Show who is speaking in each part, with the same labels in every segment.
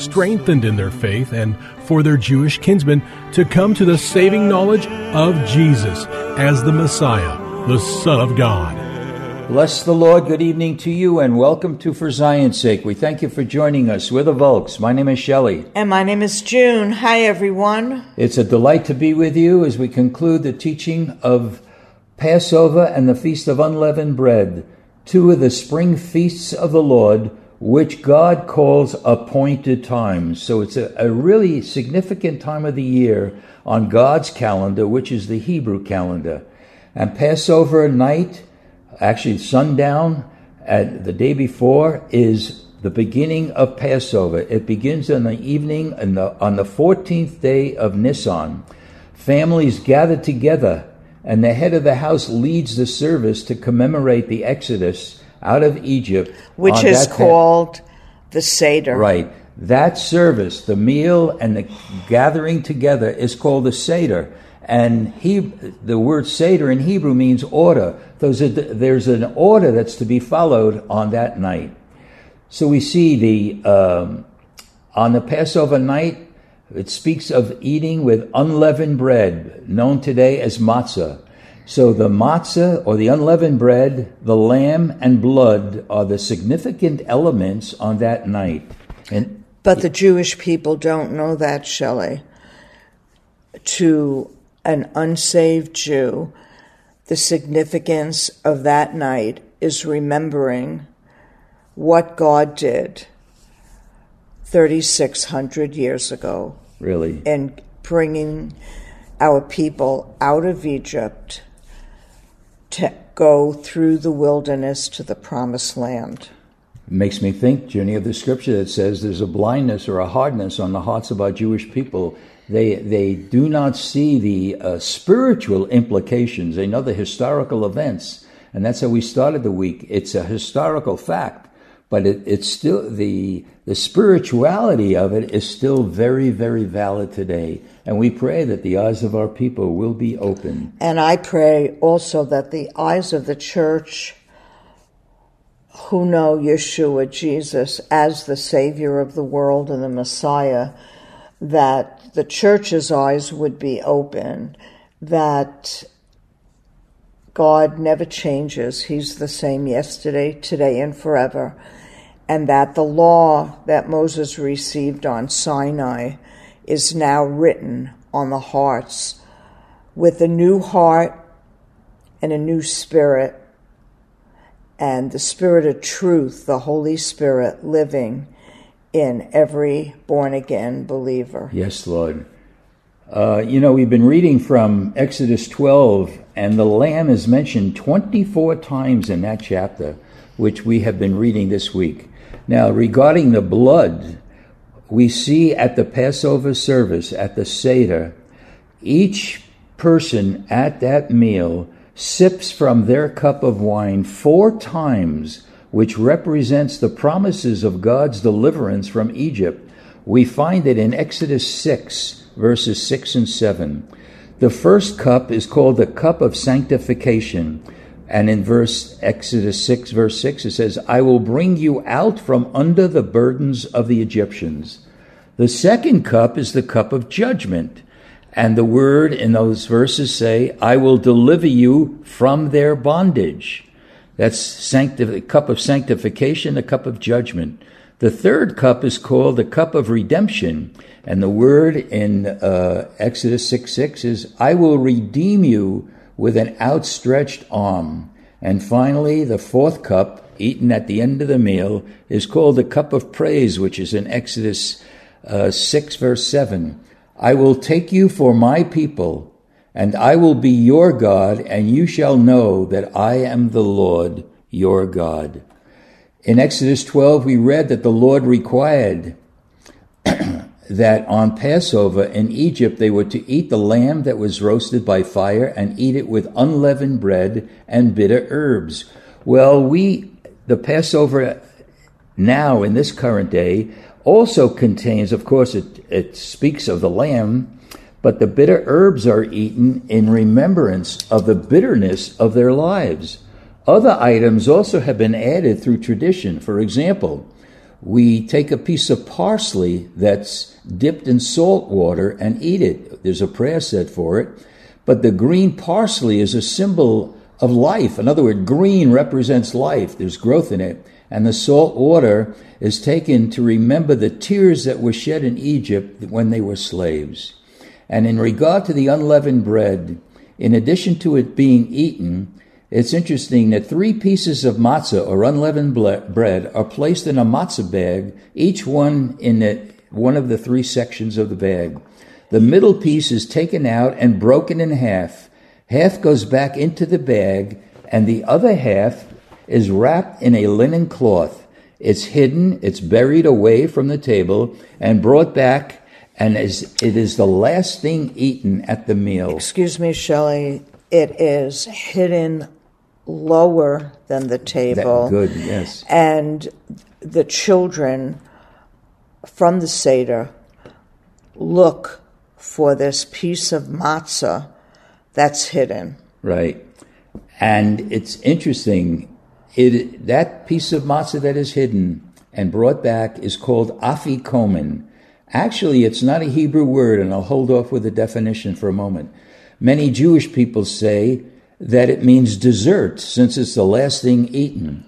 Speaker 1: strengthened in their faith and for their Jewish kinsmen to come to the saving knowledge of Jesus as the Messiah, the Son of God.
Speaker 2: Bless the Lord. Good evening to you and welcome to For Zion's Sake. We thank you for joining us. We're the Volks. My name is Shelly.
Speaker 3: And my name is June. Hi, everyone.
Speaker 2: It's a delight to be with you as we conclude the teaching of Passover and the Feast of Unleavened Bread, two of the spring feasts of the Lord which God calls appointed times. So it's a, a, really significant time of the year on God's calendar, which is the Hebrew calendar. And Passover night, actually sundown, at the day before is the beginning of Passover. It begins in the evening the, on the 14th day of Nisan. Families gather together, and the head of the house leads the service to commemorate the Exodus out of Egypt.
Speaker 3: Which is called the Seder.
Speaker 2: Right. That service, the meal and the gathering together, is called the Seder. And he, the word Seder in Hebrew means order. There's, a, there's an order that's to be followed on that night. So we see the um, on the Passover night, it speaks of eating with unleavened bread, known today as matzah. So the matzah or the unleavened bread, the lamb and blood are the significant elements on that night.
Speaker 3: And but the Jewish people don't know that, Shelly. To an unsaved Jew, the significance of that night is remembering what God did 3,600 years ago.
Speaker 2: Really?
Speaker 3: And bringing our people out of Egypt to go through the wilderness to the promised land.
Speaker 2: It makes me think, Jenny, of the scripture that says there's a blindness or a hardness on the hearts of our Jewish people. They, they do not see the uh, spiritual implications. They know the historical events. And that's how we started the week. It's a historical fact but it, it's still the the spirituality of it is still very very valid today. And we pray that the eyes of our people will be open.
Speaker 3: And i pray also that the eyes of the church who know yeshua jesus as the savior of the world and the messiah that the church's eyes would be open that God never changes. He's the same yesterday, today, and forever and that the law that Moses received on Sinai is now written on the hearts with a new heart and a new spirit, and the spirit of truth, the Holy Spirit, living in every born again believer.
Speaker 2: Yes, Lord. Uh, you know, we've been reading from Exodus 12, and the Lamb is mentioned 24 times in that chapter, which we have been reading this week. Now, regarding the blood, we see at the Passover service, at the Seder, each person at that meal sips from their cup of wine four times, which represents the promises of God's deliverance from Egypt. We find it in Exodus 6, verses 6 and 7. The first cup is called the cup of sanctification and in verse Exodus 6, verse 6, it says, I will bring you out from under the burdens of the Egyptians. The second cup is the cup of judgment. And the word in those verses say, I will deliver you from their bondage. That's sancti- cup of sanctification, the cup of judgment. The third cup is called the cup of redemption, And the word in uh, Exodus 6 6 is, I will redeem you with an outstretched arm. And finally, the fourth cup, eaten at the end of the meal, is called the cup of praise, which is in Exodus uh, 6, verse 7. I will take you for my people, and I will be your God, and you shall know that I am the Lord your God. In Exodus 12, we read that the Lord required that on Passover in Egypt they were to eat the lamb that was roasted by fire and eat it with unleavened bread and bitter herbs. Well, we, the Passover now in this current day, also contains, of course, it, it speaks of the lamb, but the bitter herbs are eaten in remembrance of the bitterness of their lives. Other items also have been added through tradition. For example, we take a piece of parsley that's dipped in salt water and eat it. There's a prayer said for it. But the green parsley is a symbol of life. In other words, green represents life. There's growth in it. And the salt water is taken to remember the tears that were shed in Egypt when they were slaves. And in regard to the unleavened bread, in addition to it being eaten, it's interesting that three pieces of matzah or unleavened bread are placed in a matzah bag, each one in the, one of the three sections of the bag. The middle piece is taken out and broken in half. Half goes back into the bag, and the other half is wrapped in a linen cloth. It's hidden, it's buried away from the table, and brought back, and is, it is the last thing eaten at the meal.
Speaker 3: Excuse me, Shelly. It is hidden lower than the table.
Speaker 2: That, good, yes.
Speaker 3: And the children from the Seder look for this piece of matzah that's hidden.
Speaker 2: Right. And it's interesting. It, that piece of matzah that is hidden and brought back is called afikomen. Actually, it's not a Hebrew word, and I'll hold off with the definition for a moment. Many Jewish people say that it means dessert, since it's the last thing eaten.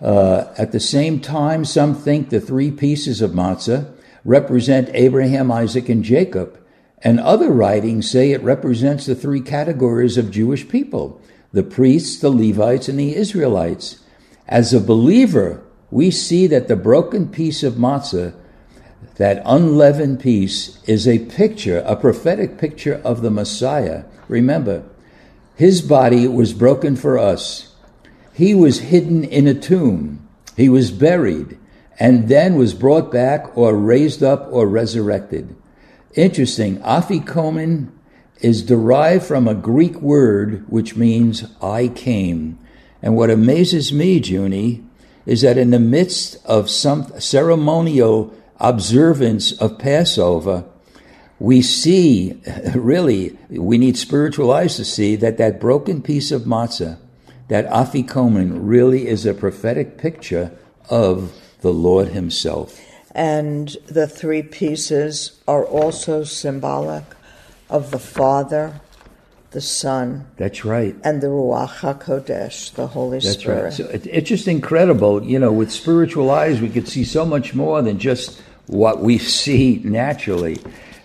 Speaker 2: Uh, at the same time, some think the three pieces of matzah represent Abraham, Isaac, and Jacob, and other writings say it represents the three categories of Jewish people the priests, the Levites, and the Israelites. As a believer, we see that the broken piece of matzah, that unleavened piece, is a picture, a prophetic picture of the Messiah. Remember, his body was broken for us. He was hidden in a tomb. He was buried and then was brought back or raised up or resurrected. Interesting. Afikomen is derived from a Greek word which means I came. And what amazes me, Junie, is that in the midst of some ceremonial observance of Passover, we see, really, we need spiritual eyes to see that that broken piece of matzah, that afikomen, really is a prophetic picture of the Lord Himself.
Speaker 3: And the three pieces are also symbolic of the Father, the Son.
Speaker 2: That's right.
Speaker 3: And the Ruach HaKodesh, the Holy
Speaker 2: That's
Speaker 3: Spirit.
Speaker 2: Right. So it, it's just incredible. You know, with spiritual eyes, we could see so much more than just what we see naturally.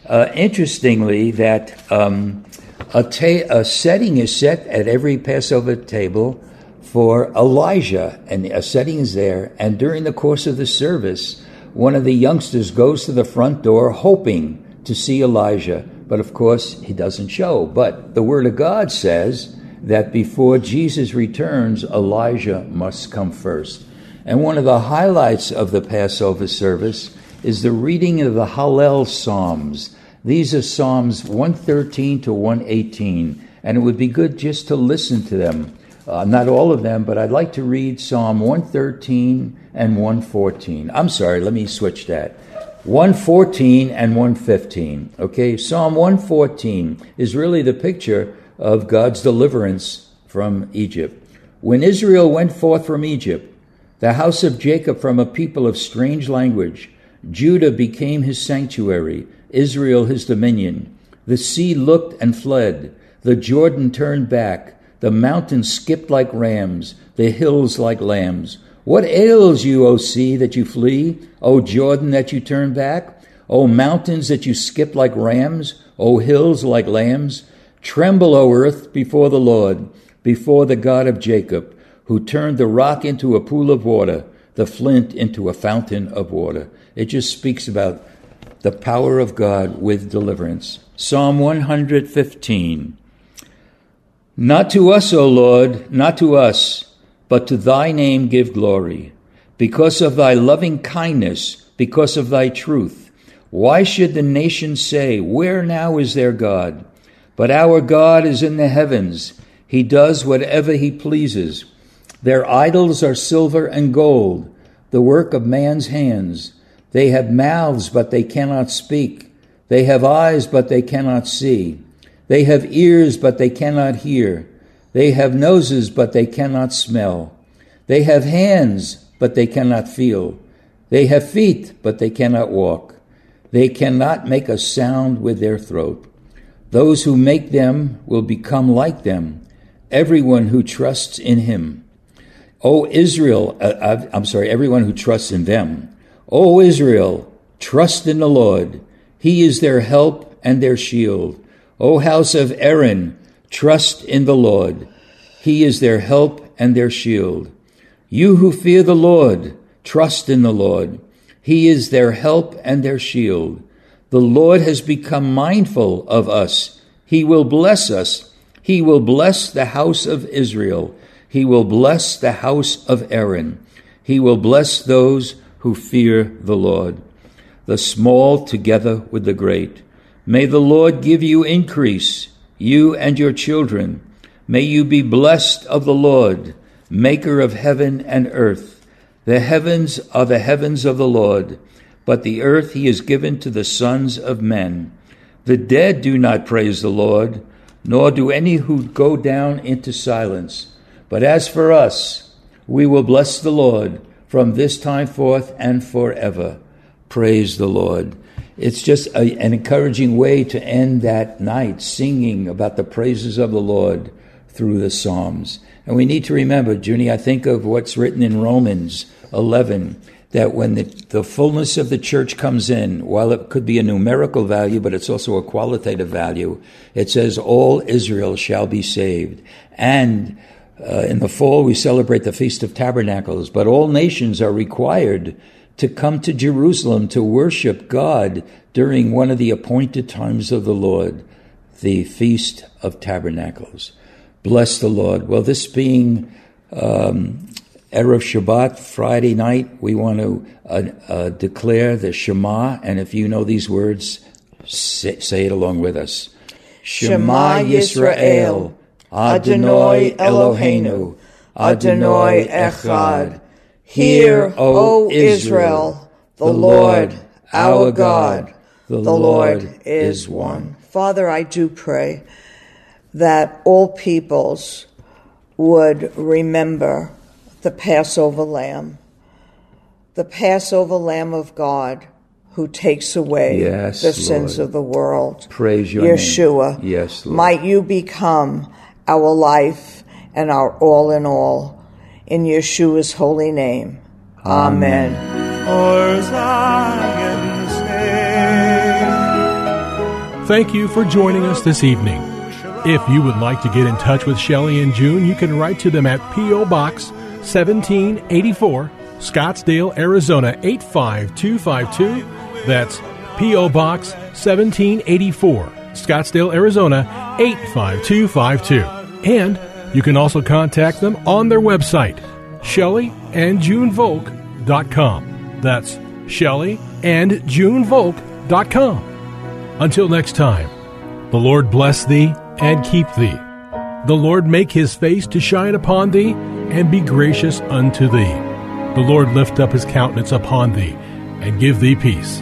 Speaker 2: Uh, interestingly, that um, a, ta- a setting is set at every Passover table for Elijah, and a setting is there. And during the course of the service, one of the youngsters goes to the front door hoping to see Elijah, but of course he doesn't show. But the Word of God says that before Jesus returns, Elijah must come first. And one of the highlights of the Passover service is the reading of the Hallel Psalms. These are Psalms 113 to 118, and it would be good just to listen to them. Uh, not all of them, but I'd like to read Psalm 113 and 114. I'm sorry, let me switch that. 114 and 115. Okay, Psalm 114 is really the picture of God's deliverance from Egypt. When Israel went forth from Egypt, the house of Jacob from a people of strange language, Judah became his sanctuary, Israel his dominion. The sea looked and fled, the Jordan turned back, the mountains skipped like rams, the hills like lambs. What ails you, O sea, that you flee? O Jordan, that you turn back? O mountains that you skip like rams, O hills like lambs, tremble, O earth, before the Lord, before the God of Jacob, who turned the rock into a pool of water, the flint into a fountain of water. It just speaks about the power of God with deliverance. Psalm 115. Not to us, O Lord, not to us, but to thy name give glory, because of thy loving kindness, because of thy truth. Why should the nations say, Where now is their God? But our God is in the heavens. He does whatever he pleases. Their idols are silver and gold, the work of man's hands. They have mouths, but they cannot speak. They have eyes, but they cannot see. They have ears, but they cannot hear. They have noses, but they cannot smell. They have hands, but they cannot feel. They have feet, but they cannot walk. They cannot make a sound with their throat. Those who make them will become like them, everyone who trusts in him. O Israel, uh, I'm sorry, everyone who trusts in them. O Israel, trust in the Lord. He is their help and their shield. O house of Aaron, trust in the Lord. He is their help and their shield. You who fear the Lord, trust in the Lord. He is their help and their shield. The Lord has become mindful of us. He will bless us. He will bless the house of Israel. He will bless the house of Aaron. He will bless those who fear the Lord, the small together with the great. May the Lord give you increase, you and your children. May you be blessed of the Lord, maker of heaven and earth. The heavens are the heavens of the Lord, but the earth he has given to the sons of men. The dead do not praise the Lord, nor do any who go down into silence. But as for us, we will bless the Lord from this time forth and forever. Praise the Lord. It's just a, an encouraging way to end that night singing about the praises of the Lord through the Psalms. And we need to remember, Junie, I think of what's written in Romans 11 that when the, the fullness of the church comes in, while it could be a numerical value, but it's also a qualitative value, it says, All Israel shall be saved. And uh, in the fall, we celebrate the Feast of Tabernacles, but all nations are required to come to Jerusalem to worship God during one of the appointed times of the Lord, the Feast of Tabernacles. Bless the Lord. Well, this being um, Erev Shabbat, Friday night, we want to uh, uh, declare the Shema, and if you know these words, say, say it along with us.
Speaker 3: Shema Yisrael. Adonai Eloheinu, Adonai Echad. Hear, O Israel, the Lord, our God, the Lord is one. Father, I do pray that all peoples would remember the Passover lamb, the Passover lamb of God who takes away
Speaker 2: yes,
Speaker 3: the sins of the world.
Speaker 2: Praise your
Speaker 3: Yeshua.
Speaker 2: name. Yes, Lord.
Speaker 3: Might you become our life and our all in all. In Yeshua's holy name. Amen.
Speaker 1: Thank you for joining us this evening. If you would like to get in touch with Shelly and June, you can write to them at P.O. Box 1784, Scottsdale, Arizona 85252. That's P.O. Box 1784, Scottsdale, Arizona 85252. And you can also contact them on their website, shellyandjunevolk.com. That's shellyandjunevolk.com. Until next time, the Lord bless thee and keep thee. The Lord make his face to shine upon thee and be gracious unto thee. The Lord lift up his countenance upon thee and give thee peace.